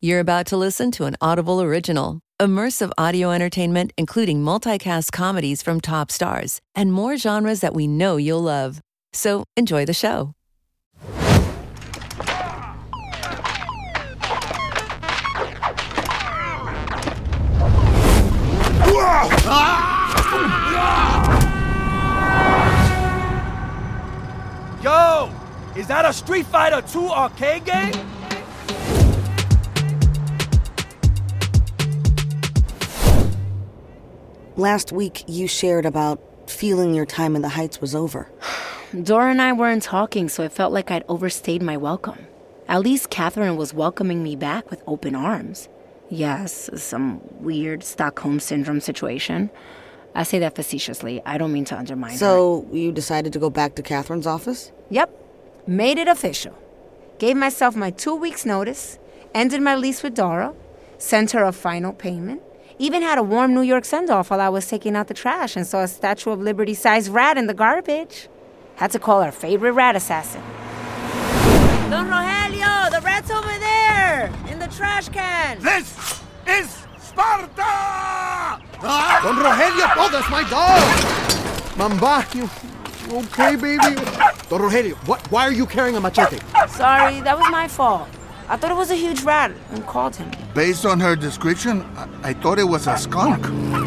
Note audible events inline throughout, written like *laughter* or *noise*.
You're about to listen to an Audible original. Immersive audio entertainment, including multicast comedies from top stars and more genres that we know you'll love. So enjoy the show. Yo, is that a Street Fighter 2 arcade game? Last week, you shared about feeling your time in the Heights was over. *sighs* Dora and I weren't talking, so it felt like I'd overstayed my welcome. At least Catherine was welcoming me back with open arms. Yes, some weird Stockholm Syndrome situation. I say that facetiously. I don't mean to undermine her. So, you decided to go back to Catherine's office? Yep. Made it official. Gave myself my two weeks' notice, ended my lease with Dora, sent her a final payment, even had a warm New York send off while I was taking out the trash and saw a Statue of Liberty sized rat in the garbage. Had to call our favorite rat assassin. Don Rogelio, the rat's over there in the trash can. This is Sparta! Ah! Don Rogelio, oh, that's my dog! Mamba, you, you okay, baby? Don Rogelio, what, why are you carrying a machete? Sorry, that was my fault. I thought it was a huge rat and called him. Based on her description, I, I thought it was a skunk.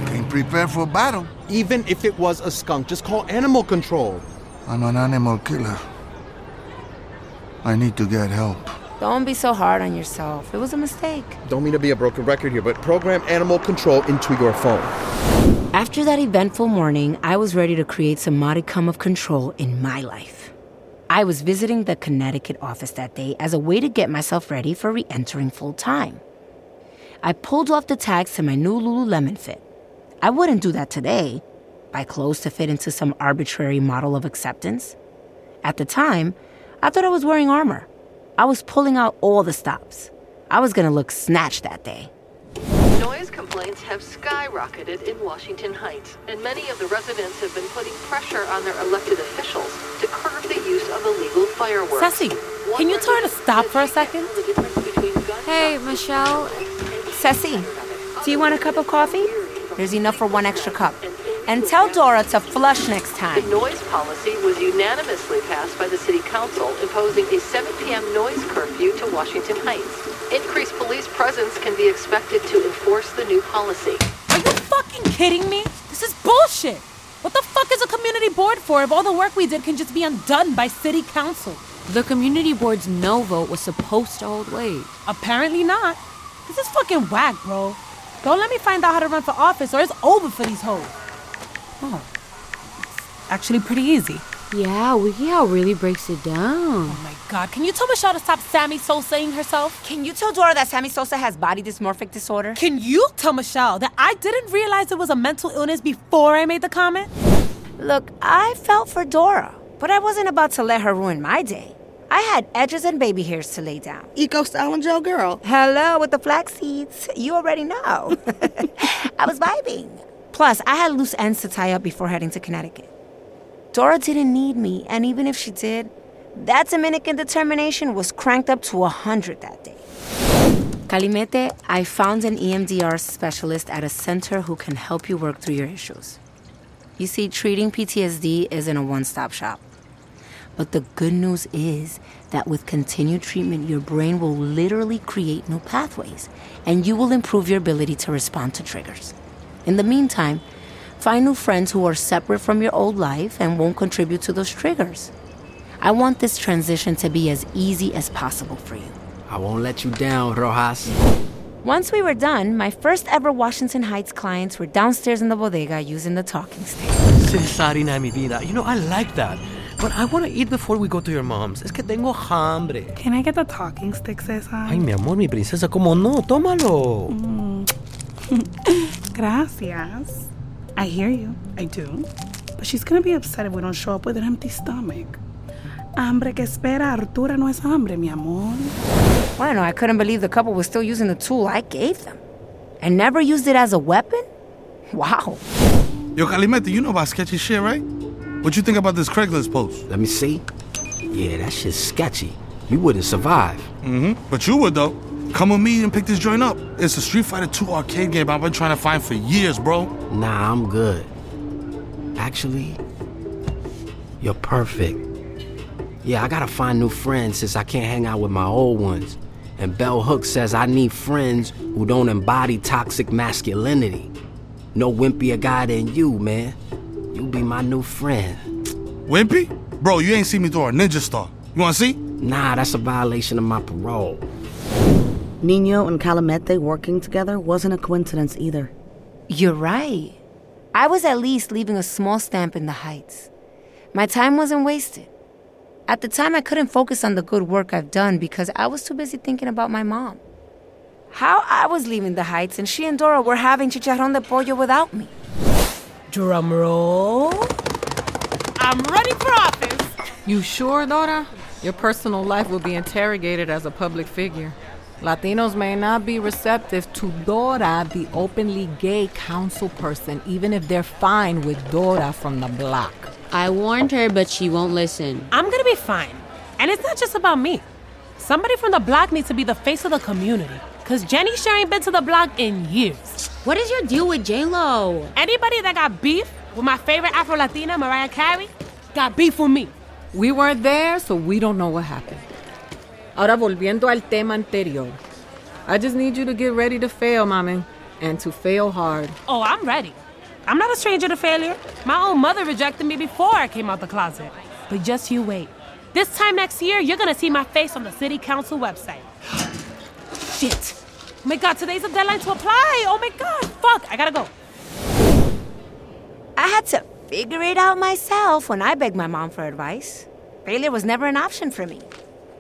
Came prepared for battle. Even if it was a skunk, just call animal control. I'm an animal killer. I need to get help. Don't be so hard on yourself. It was a mistake. Don't mean to be a broken record here, but program animal control into your phone. After that eventful morning, I was ready to create some modicum of control in my life. I was visiting the Connecticut office that day as a way to get myself ready for re entering full time. I pulled off the tags to my new Lululemon fit. I wouldn't do that today. Buy clothes to fit into some arbitrary model of acceptance. At the time, I thought I was wearing armor. I was pulling out all the stops. I was gonna look snatched that day. Complaints have skyrocketed in Washington Heights, and many of the residents have been putting pressure on their elected officials to curb the use of illegal fireworks. Sassy, can you tell her to stop for a second? Hey, Michelle. Ceci, do you want a cup of coffee? There's enough for one extra cup. And tell Dora to flush next time. The noise policy was unanimously passed by the City Council, imposing a 7 p.m. noise curfew to Washington Heights. Increased police presence can be expected to enforce the new policy. Are you fucking kidding me? This is bullshit. What the fuck is a community board for if all the work we did can just be undone by city council? The community board's no vote was supposed to hold weight. Apparently not. This is fucking whack, bro. Don't let me find out how to run for office or it's over for these hoes. Oh. It's actually pretty easy. Yeah, WikiHow really breaks it down. Oh my god, can you tell Michelle to stop Sammy Sosa-ing herself? Can you tell Dora that Sammy Sosa has body dysmorphic disorder? Can you tell Michelle that I didn't realize it was a mental illness before I made the comment? Look, I felt for Dora, but I wasn't about to let her ruin my day. I had edges and baby hairs to lay down. Eco style and gel girl. Hello with the flax seeds. You already know. *laughs* *laughs* I was vibing. Plus, I had loose ends to tie up before heading to Connecticut. Dora didn't need me, and even if she did, that Dominican determination was cranked up to a 100 that day. Calimete, I found an EMDR specialist at a center who can help you work through your issues. You see, treating PTSD isn't a one stop shop. But the good news is that with continued treatment, your brain will literally create new pathways and you will improve your ability to respond to triggers. In the meantime, find new friends who are separate from your old life and won't contribute to those triggers. I want this transition to be as easy as possible for you. I won't let you down, Rojas. Once we were done, my first ever Washington Heights clients were downstairs in the bodega using the talking stick. Cesarina, mi vida. You know, I like that. But I want to eat before we go to your mom's. Es que tengo hambre. Can I get the talking stick, Cesar? Ay, mi amor, mi princesa, ¿cómo no? Tómalo. Mm. *laughs* Gracias. I hear you. I do. But she's gonna be upset if we don't show up with an empty stomach. Hambre que espera, Artura no es hambre, mi amor. Bueno, I couldn't believe the couple was still using the tool I gave them. And never used it as a weapon? Wow. Yo, Calimete, you know about sketchy shit, right? What you think about this Craigslist post? Let me see. Yeah, that shit's sketchy. You wouldn't survive. Mm-hmm. But you would, though. Come with me and pick this joint up. It's a Street Fighter 2 arcade game I've been trying to find for years, bro. Nah, I'm good. Actually, you're perfect. Yeah, I gotta find new friends since I can't hang out with my old ones. And Bell Hook says I need friends who don't embody toxic masculinity. No wimpier guy than you, man. You be my new friend. Wimpy? Bro, you ain't seen me throw a ninja star. You wanna see? Nah, that's a violation of my parole. Nino and Calimete working together wasn't a coincidence either. You're right. I was at least leaving a small stamp in the Heights. My time wasn't wasted. At the time, I couldn't focus on the good work I've done because I was too busy thinking about my mom. How I was leaving the Heights and she and Dora were having chicharrón de pollo without me. Drum roll. I'm running for office. You sure, Dora? Your personal life will be interrogated as a public figure. Latinos may not be receptive to Dora, the openly gay council person, even if they're fine with Dora from the block. I warned her, but she won't listen. I'm gonna be fine. And it's not just about me. Somebody from the block needs to be the face of the community. Cause Jenny sure ain't been to the block in years. What is your deal with J-Lo? Anybody that got beef with my favorite Afro-Latina, Mariah Carey, got beef with me. We weren't there, so we don't know what happened. Ahora volviendo al tema anterior. I just need you to get ready to fail, mami. And to fail hard. Oh, I'm ready. I'm not a stranger to failure. My own mother rejected me before I came out the closet. But just you wait. This time next year, you're gonna see my face on the city council website. *gasps* Shit. Oh my god, today's the deadline to apply. Oh my god, fuck, I gotta go. I had to figure it out myself when I begged my mom for advice. Failure was never an option for me.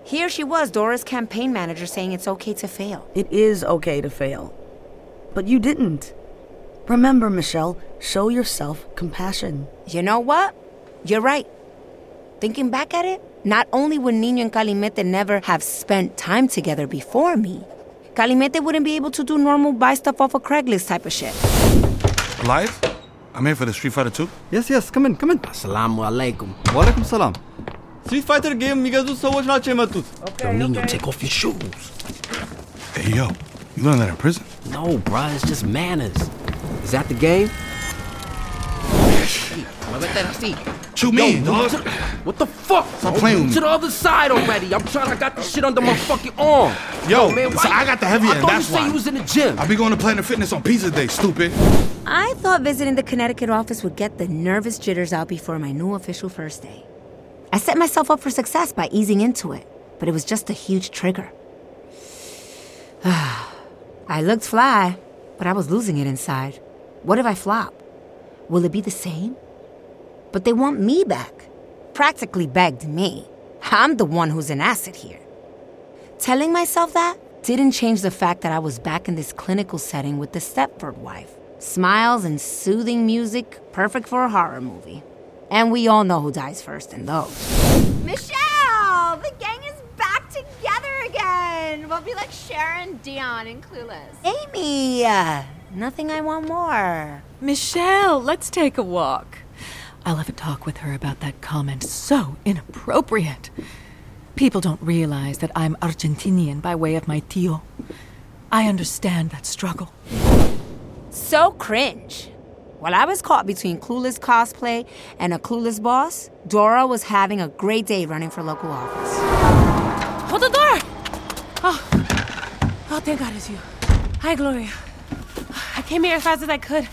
Here she was, Dora's campaign manager, saying it's okay to fail. It is okay to fail. But you didn't. Remember, Michelle, show yourself compassion. You know what? You're right. Thinking back at it, not only would Nino and Calimete never have spent time together before me, Calimete wouldn't be able to do normal buy stuff off of Craigslist type of shit. Live? I'm here for the Street Fighter 2. Yes, yes, come in, come in. Assalamu alaikum. Walaikum salam. Street Fighter game, you guys do so much not shame at Okay, Domingo, okay. take off your shoes. Hey, yo, you learned that in prison? No, bruh, it's just manners. Is that the game? To me, mean, dog? What the fuck? Stop playing with me. To the other side already. I'm trying. to got this shit under my fucking arm. Yo, Yo man, so I got the heavy I end. That's why. I thought you you was in the gym. I'll be going to Planet Fitness on Pizza Day, stupid. I thought visiting the Connecticut office would get the nervous jitters out before my new official first day. I set myself up for success by easing into it, but it was just a huge trigger. *sighs* I looked fly, but I was losing it inside. What if I flop? Will it be the same? But they want me back. Practically begged me. I'm the one who's an asset here. Telling myself that didn't change the fact that I was back in this clinical setting with the Stepford wife. Smiles and soothing music, perfect for a horror movie. And we all know who dies first in those. Michelle! The gang is back together again! We'll be like Sharon, Dionne, and Clueless. Amy! Uh, nothing I want more. Michelle, let's take a walk. I'll have a talk with her about that comment. So inappropriate. People don't realize that I'm Argentinian by way of my tío. I understand that struggle. So cringe. While I was caught between clueless cosplay and a clueless boss, Dora was having a great day running for local office. Hold the door! Oh, oh, thank God it's you. Hi, Gloria. I came here as fast as I could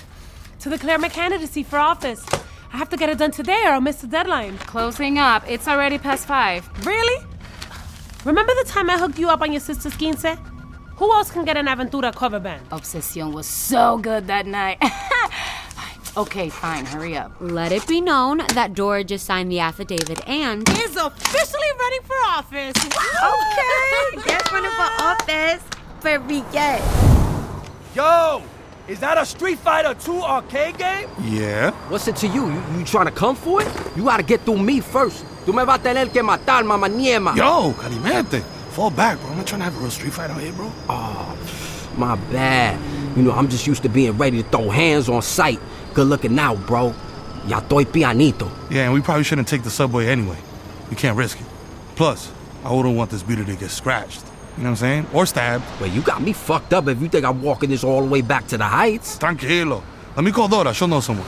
to declare my candidacy for office. I have to get it done today or I'll miss the deadline. Closing up. It's already past five. Really? Remember the time I hooked you up on your sister's quince? Who else can get an Aventura cover band? Obsession was so good that night. *laughs* okay, fine, hurry up. Let it be known that Dora just signed the affidavit and is officially running for office. *laughs* Okay, guess running for office for weekend. Yo, is that a Street Fighter 2 arcade game? Yeah. What's it to you? You, you trying to come for it? You gotta get through me first. Tú me vas a tener que matar, mamá niema. Yo, Calimete. Fall back, bro. I'm not trying to have a real street fight out here, bro. Oh, my bad. You know, I'm just used to being ready to throw hands on sight. Good looking out, bro. Ya estoy pianito. Yeah, and we probably shouldn't take the subway anyway. We can't risk it. Plus, I wouldn't want this beauty to get scratched. You know what I'm saying? Or stabbed. Well, you got me fucked up if you think I'm walking this all the way back to the heights. Tranquilo. Let me call Dora. She'll know someone.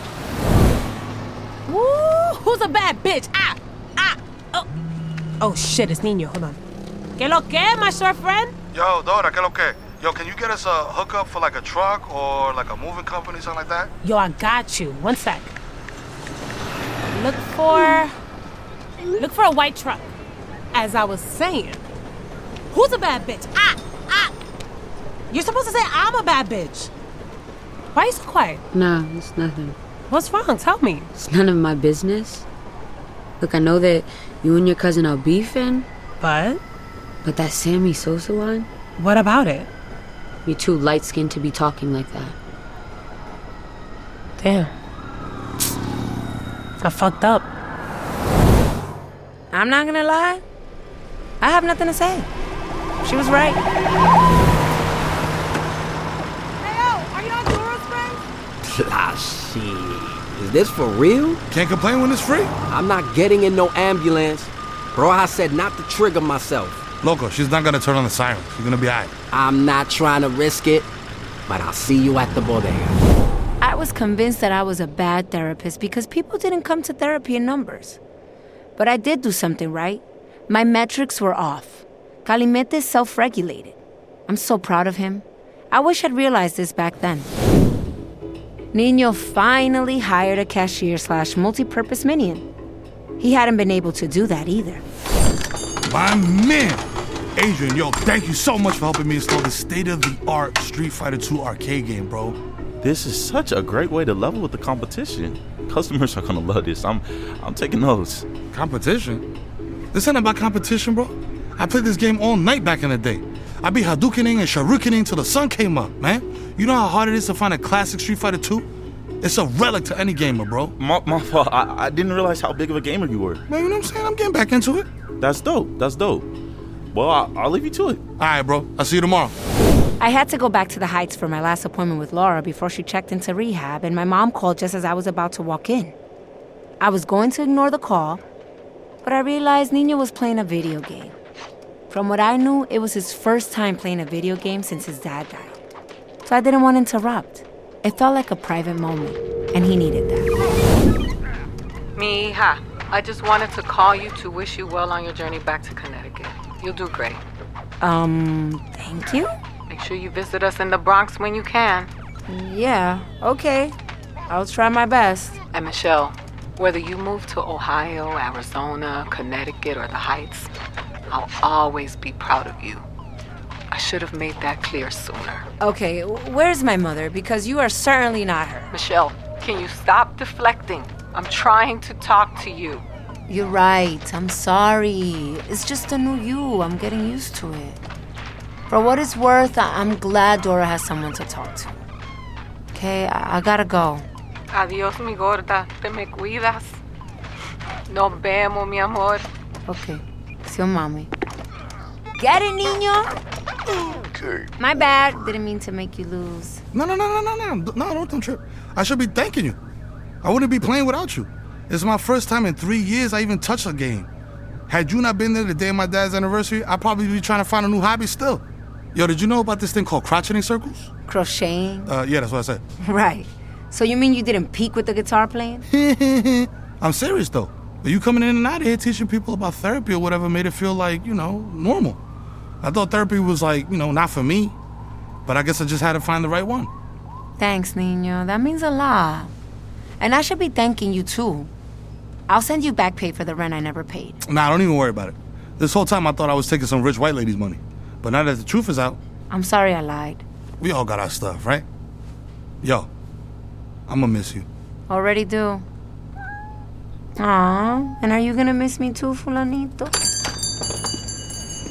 Woo! Who's a bad bitch? Ah! Ah! Oh! Oh shit, it's Nino. Hold on. ¿Qué lo que, my short friend? Yo, Dora, ¿qué lo que? Yo, can you get us a hookup for like a truck or like a moving company, something like that? Yo, I got you. One sec. Look for. Look for a white truck. As I was saying, who's a bad bitch? Ah! Ah! You're supposed to say I'm a bad bitch. Why are you so quiet? No, it's nothing. What's wrong? Tell me. It's none of my business. Look, I know that you and your cousin are beefing. But? But that Sammy Sosa one? What about it? You're too light skinned to be talking like that. Damn. I fucked up. I'm not gonna lie. I have nothing to say. She was right. Hey, yo, are you on Coral Springs? Ah, shit. Is this for real? Can't complain when it's free. I'm not getting in no ambulance. Bro, I said not to trigger myself. Loco, she's not gonna turn on the siren. She's gonna be alright. I'm not trying to risk it, but I'll see you at the bodega. I was convinced that I was a bad therapist because people didn't come to therapy in numbers. But I did do something right. My metrics were off. Calimete self regulated. I'm so proud of him. I wish I'd realized this back then. Nino finally hired a cashier slash multi purpose minion. He hadn't been able to do that either. My man! Adrian, yo, thank you so much for helping me install the state of the art Street Fighter 2 arcade game, bro. This is such a great way to level with the competition. Customers are gonna love this. I'm I'm taking notes. Competition? This ain't about competition, bro. I played this game all night back in the day. I be Hadoukening and Shoryukening till the sun came up, man. You know how hard it is to find a classic Street Fighter 2? It's a relic to any gamer, bro. My, my fault. I, I didn't realize how big of a gamer you were. Man, you know what I'm saying? I'm getting back into it. That's dope. That's dope. Well, I, I'll leave you to it. All right, bro. I'll see you tomorrow. I had to go back to the Heights for my last appointment with Laura before she checked into rehab, and my mom called just as I was about to walk in. I was going to ignore the call, but I realized Nino was playing a video game. From what I knew, it was his first time playing a video game since his dad died. So I didn't want to interrupt. It felt like a private moment, and he needed that. Mija, I just wanted to call you to wish you well on your journey back to Connecticut. You'll do great. Um, thank you? Make sure you visit us in the Bronx when you can. Yeah, okay. I'll try my best. And Michelle, whether you move to Ohio, Arizona, Connecticut, or the Heights, I'll always be proud of you. I should have made that clear sooner. Okay, where's my mother? Because you are certainly not her. Michelle, can you stop deflecting? I'm trying to talk to you. You're right. I'm sorry. It's just a new you. I'm getting used to it. For what it's worth, I'm glad Dora has someone to talk to. Okay, I, I gotta go. Adiós, mi gorda. Te me cuidas. Nos vemos, mi amor. Okay. See you, mommy. Get it, niño? Okay. My bad. Didn't mean to make you lose. No, no, no, no, no, no. No, don't, don't trip. I should be thanking you. I wouldn't be playing without you. It's my first time in three years I even touched a game. Had you not been there the day of my dad's anniversary, I'd probably be trying to find a new hobby still. Yo, did you know about this thing called crocheting circles? Crocheting? Uh, yeah, that's what I said. *laughs* Right. So you mean you didn't peak with the guitar playing? *laughs* I'm serious though. But you coming in and out of here teaching people about therapy or whatever made it feel like, you know, normal. I thought therapy was like, you know, not for me. But I guess I just had to find the right one. Thanks, Nino. That means a lot. And I should be thanking you too. I'll send you back pay for the rent I never paid. Nah, don't even worry about it. This whole time I thought I was taking some rich white lady's money. But now that the truth is out, I'm sorry I lied. we all got our stuff, right? Yo, I'ma miss you. Already do. Aw, and are you gonna miss me too, Fulanito?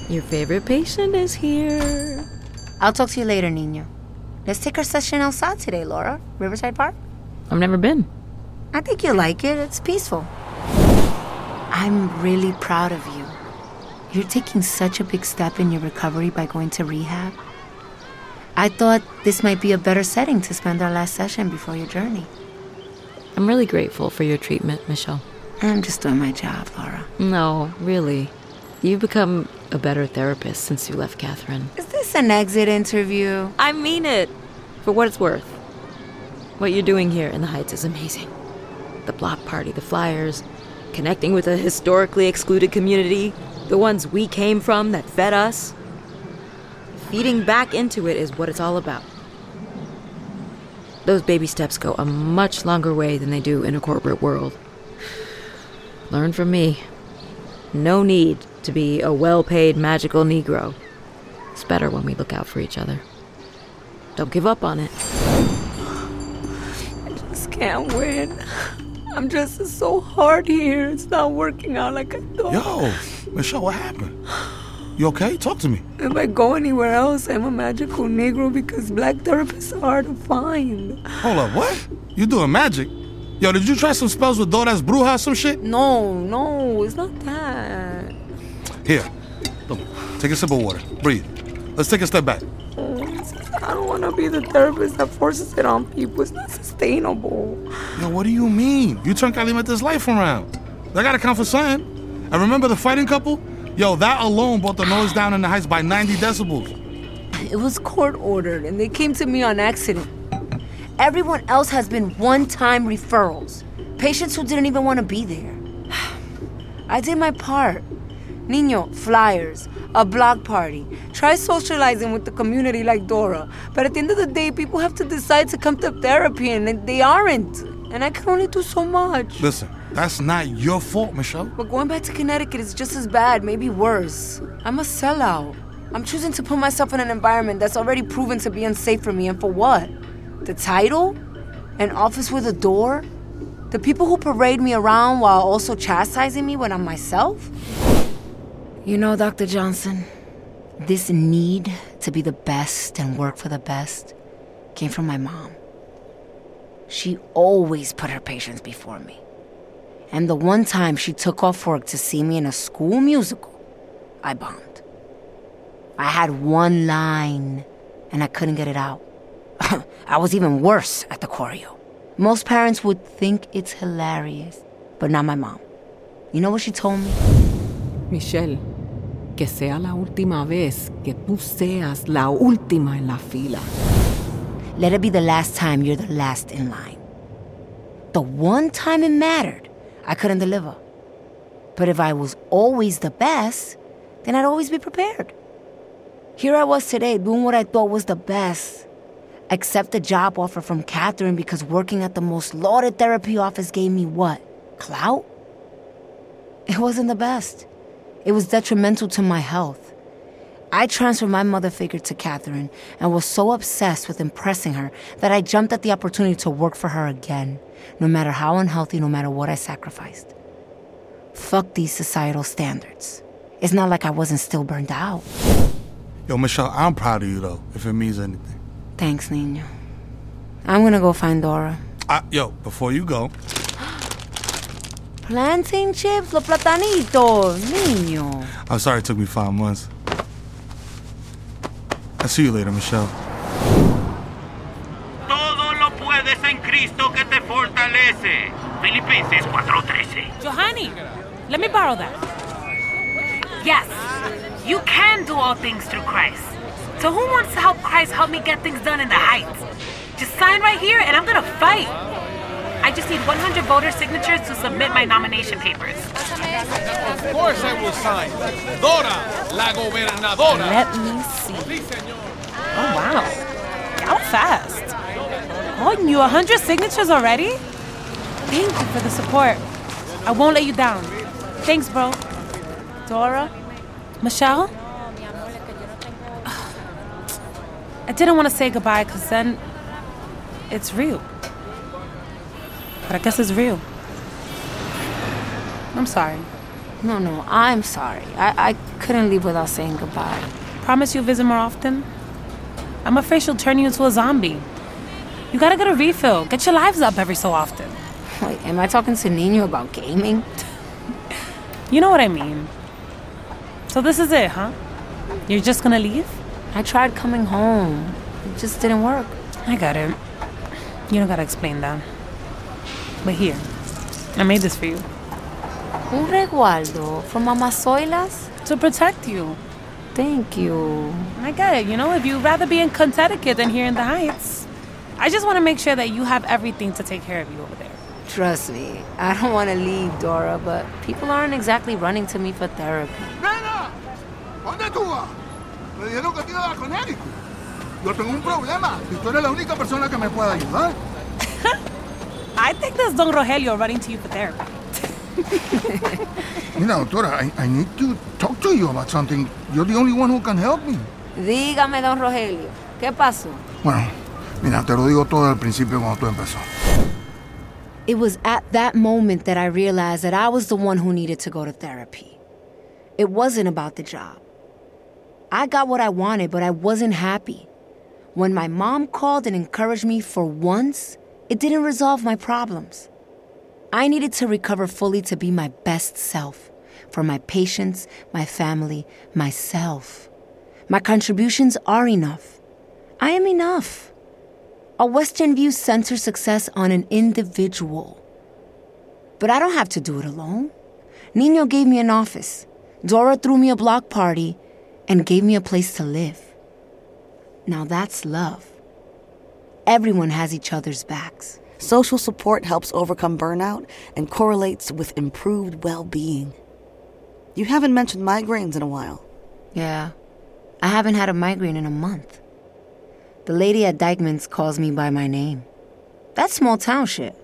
Your favorite patient is here. I'll talk to you later, Nino. Let's take our session outside today, Laura. Riverside Park? I've never been. I think you'll like it. It's peaceful. I'm really proud of you. You're taking such a big step in your recovery by going to rehab. I thought this might be a better setting to spend our last session before your journey. I'm really grateful for your treatment, Michelle. I'm just doing my job, Laura. No, really. You've become a better therapist since you left Catherine. Is this an exit interview? I mean it. For what it's worth. What you're doing here in the Heights is amazing. The block party, the flyers, connecting with a historically excluded community, the ones we came from that fed us. Feeding back into it is what it's all about. Those baby steps go a much longer way than they do in a corporate world. Learn from me. No need to be a well paid magical Negro. It's better when we look out for each other. Don't give up on it. I just can't win. I'm just so hard here. It's not working out like I thought. Yo, Michelle, what happened? You okay? Talk to me. If I go anywhere else, I'm a magical Negro because black therapists are hard to find. Hold up, what? You doing magic? Yo, did you try some spells with Dora's Bruja or some shit? No, no, it's not that. Here, look, take a sip of water. Breathe. Let's take a step back. I don't want to be the therapist that forces it on people. It's not sustainable. Yo, what do you mean? You turned Calimente's life around. That gotta count for something. And remember the fighting couple? Yo, that alone brought the noise down in the heights by 90 decibels. It was court ordered, and they came to me on accident. Everyone else has been one time referrals. Patients who didn't even want to be there. *sighs* I did my part. Nino, flyers, a block party. Try socializing with the community like Dora. But at the end of the day, people have to decide to come to therapy, and they aren't. And I can only do so much. Listen, that's not your fault, Michelle. But going back to Connecticut is just as bad, maybe worse. I'm a sellout. I'm choosing to put myself in an environment that's already proven to be unsafe for me, and for what? The title? An office with a door? The people who parade me around while also chastising me when I'm myself? You know, Dr. Johnson, this need to be the best and work for the best came from my mom. She always put her patients before me. And the one time she took off work to see me in a school musical, I bombed. I had one line, and I couldn't get it out. *laughs* I was even worse at the choreo. Most parents would think it's hilarious, but not my mom. You know what she told me? Michelle, que sea la última vez que tú seas la última en la fila. Let it be the last time you're the last in line. The one time it mattered, I couldn't deliver. But if I was always the best, then I'd always be prepared. Here I was today doing what I thought was the best. Accept a job offer from Catherine because working at the most lauded therapy office gave me what? Clout? It wasn't the best. It was detrimental to my health. I transferred my mother figure to Catherine and was so obsessed with impressing her that I jumped at the opportunity to work for her again, no matter how unhealthy, no matter what I sacrificed. Fuck these societal standards. It's not like I wasn't still burned out. Yo, Michelle, I'm proud of you, though, if it means anything. Thanks, Nino. I'm gonna go find Dora. Uh, yo, before you go, Plantain chips, los platanitos, niño. I'm sorry it took me five months. I'll see you later, Michelle. Todo lo puedes en Cristo que te fortalece. Filipenses 4:13. Johanny, let me borrow that. Yes, you can do all things through Christ. So who wants to help Christ help me get things done in the Heights? Just sign right here and I'm gonna fight. I just need 100 voter signatures to submit my nomination papers. Of course I will sign. Dora, la gobernadora. Let me see. Oh, wow. Y'all fast. Oh, you 100 signatures already? Thank you for the support. I won't let you down. Thanks, bro. Dora? Michelle? *sighs* I didn't want to say goodbye because then it's real. But I guess it's real. I'm sorry. No, no, I'm sorry. I, I couldn't leave without saying goodbye. Promise you'll visit more often? I'm afraid she'll turn you into a zombie. You gotta get a refill. Get your lives up every so often. Wait, am I talking to Nino about gaming? *laughs* You know what I mean. So this is it, huh? You're just gonna leave? I tried coming home. It just didn't work. I got it. You don't gotta explain that. But here, I made this for you. Un reguardo from Mama Zoilas? to protect you. Thank you. I get it. You know, if you'd rather be in Connecticut than here in the Heights, I just want to make sure that you have everything to take care of you over there. Trust me, I don't want to leave, Dora, but people aren't exactly running to me for therapy. ¡Nena! ¿Dónde tú vas? Me dijeron que te ibas a Connecticut. Yo tengo un problema y tú eres la única persona que me puede ayudar. I think that's Don Rogelio running to you for therapy. *laughs* Mira, doctora, I, I need to talk to you about something. You're the only one who can help me. Dígame, don Rogelio, ¿qué pasó? Bueno, mira, te lo digo todo al principio cuando tú empezó. It was at that moment that I realized that I was the one who needed to go to therapy. It wasn't about the job. I got what I wanted, but I wasn't happy. When my mom called and encouraged me for once, it didn't resolve my problems. I needed to recover fully to be my best self for my patients, my family, myself. My contributions are enough. I am enough. A Western view centers success on an individual. But I don't have to do it alone. Nino gave me an office. Dora threw me a block party and gave me a place to live. Now that's love. Everyone has each other's backs. Social support helps overcome burnout and correlates with improved well being. You haven't mentioned migraines in a while. Yeah, I haven't had a migraine in a month. The lady at Dyckman's calls me by my name. That's small town shit.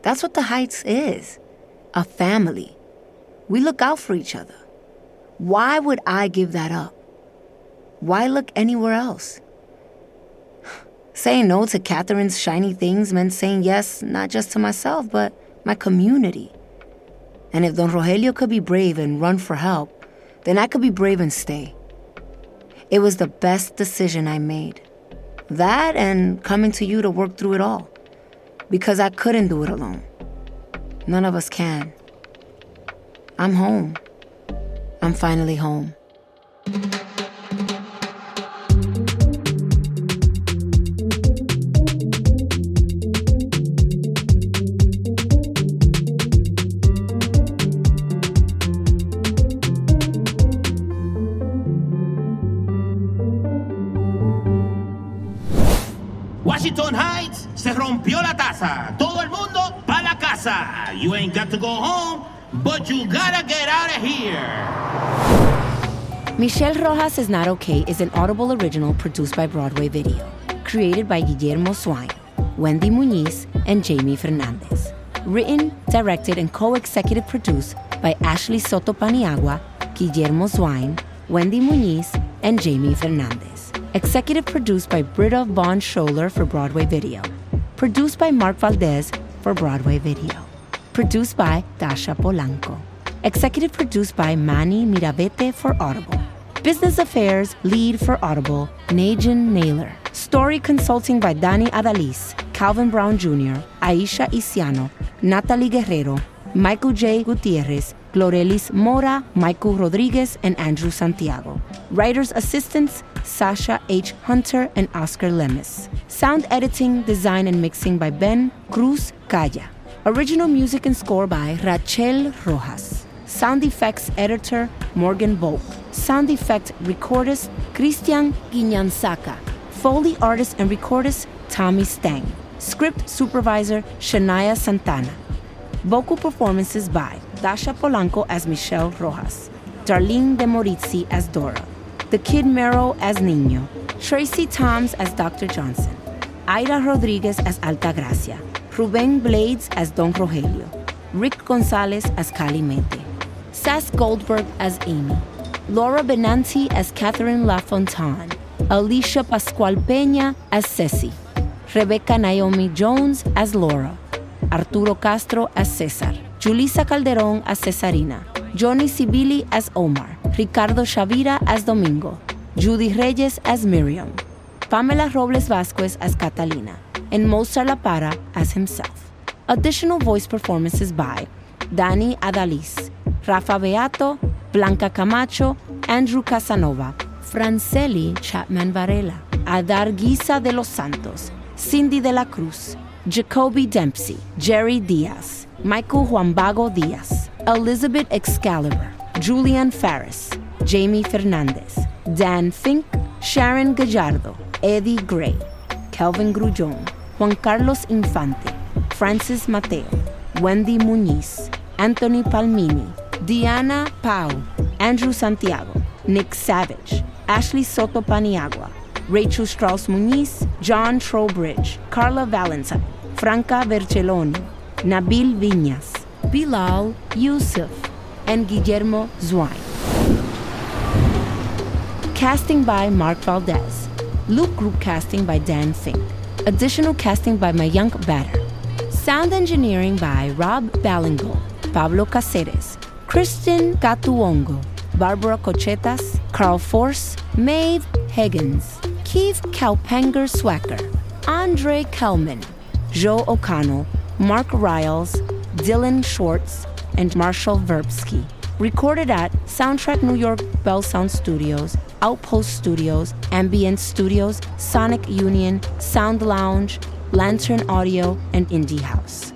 That's what the Heights is a family. We look out for each other. Why would I give that up? Why look anywhere else? Saying no to Catherine's shiny things meant saying yes not just to myself, but my community. And if Don Rogelio could be brave and run for help, then I could be brave and stay. It was the best decision I made. That and coming to you to work through it all. Because I couldn't do it alone. None of us can. I'm home. I'm finally home. Taza. Todo el mundo la casa. You ain't got to go home, but you gotta get out of here. Michelle Rojas is Not Okay is an Audible original produced by Broadway Video. Created by Guillermo Swain, Wendy Muniz, and Jamie Fernandez. Written, directed, and co executive produced by Ashley Soto Paniagua, Guillermo Swain, Wendy Muniz, and Jamie Fernandez. Executive produced by Britta Von Scholler for Broadway Video. Produced by Mark Valdez for Broadway Video. Produced by Dascha Polanco. Executive produced by Manny Mirabete for Audible. Business Affairs lead for Audible, Najin Naylor. Story consulting by Danny Adalis, Calvin Brown Jr., Aisha Isiano, Natalie Guerrero, Michael J. Gutierrez, Glorelis Mora, Michael Rodriguez, and Andrew Santiago. Writers' assistants Sasha H. Hunter and Oscar Lemes. Sound editing, design, and mixing by Ben Cruz Calla. Original music and score by Rachel Rojas. Sound effects editor Morgan Volk. Sound effect recordist Christian Guinanzaca. Foley artist and recordist Tommy Stang. Script supervisor Shania Santana. Vocal performances by Dascha Polanco as Michelle Rojas, Darlene Demorizi as Dora, The Kid Mero as Nino, Tracie Thoms as Dr. Johnson, Ira Rodriguez as Altagracia, Ruben Blades as Don Rogelio, Rick Gonzalez as Calimete, Sass Goldberg as Amy, Laura Benanti as Catherine LaFontaine, Alicia Pascual Peña as Ceci, Rebecca Naomi Jones as Laura, Arturo Castro as Cesar, Julissa Calderon as Cesarina, Johnny Sibilly as Omar, Ricardo Chavira as Domingo, Judy Reyes as Miriam, Pamela Robles Vasquez as Catalina, and Mozart La Para as himself. Additional voice performances by Danny Adalis, Rafa Beato, Blanca Camacho, Andrew Casanova, Franceli Chapman Varela, Adar Guisa de los Santos, Cindy de la Cruz, Jacoby Dempsey, Jerry Diaz, Michael Juan Bago Diaz, Elizabeth Excalibur, Julian Farris, Jamie Fernandez, Dan Fink, Sharon Gallardo, Eddie Gray, Kelvin Grullon, Juan Carlos Infante, Francis Mateo, Wendy Muñiz, Anthony Palmini, Diana Pau, Andrew Santiago, Nick Savage, Ashley Soto Paniagua, Rachel Strauss Muñiz, John Trowbridge, Carla Valentine, Franca Vercelloni, Nabil Viñas, Bilal Yusuf, and Guillermo Zwain. Casting by Mark Valdez. Loop Group casting by Dan Fink. Additional casting by Mayank Batter. Sound engineering by Rob Ballingle, Pablo Caceres, Kristen Catuongo, Barbara Cochetas, Carl Force, Maeve Higgins, Keith Kalpanger Swacker, Andre Kelman, Joe O'Connell, Mark Riles, Dylan Schwartz, and Marshall Verbsky. Recorded at Soundtrack New York Bell Sound Studios, Outpost Studios, Ambient Studios, Sonic Union, Sound Lounge, Lantern Audio, and Indie House.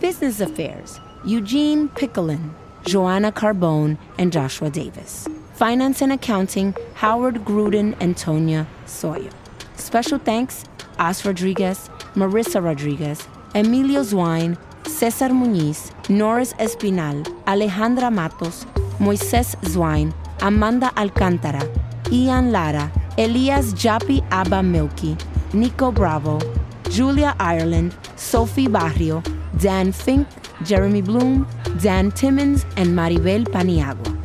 Business Affairs Eugene Piccolin, Joanna Carbone, and Joshua Davis. Finance and Accounting Howard Gruden and Tonya Sawyer. Special thanks As Rodriguez, Marissa Rodriguez, Emilio Zwine, Cesar Muñiz, Norris Espinal, Alejandra Matos, Moisés Zwine, Amanda Alcántara, Ian Lara, Elias Japi Abba Milky, Nico Bravo, Julia Ireland, Sophie Barrio, Dan Fink, Jeremy Bloom, Dan Timmons, and Maribel Paniagua.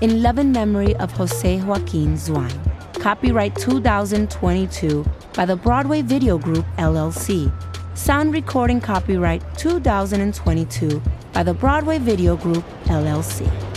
In love and memory of Jose Joaquin Zwine. Copyright 2022 by the Broadway Video Group LLC. Sound recording copyright 2022 by the Broadway Video Group LLC.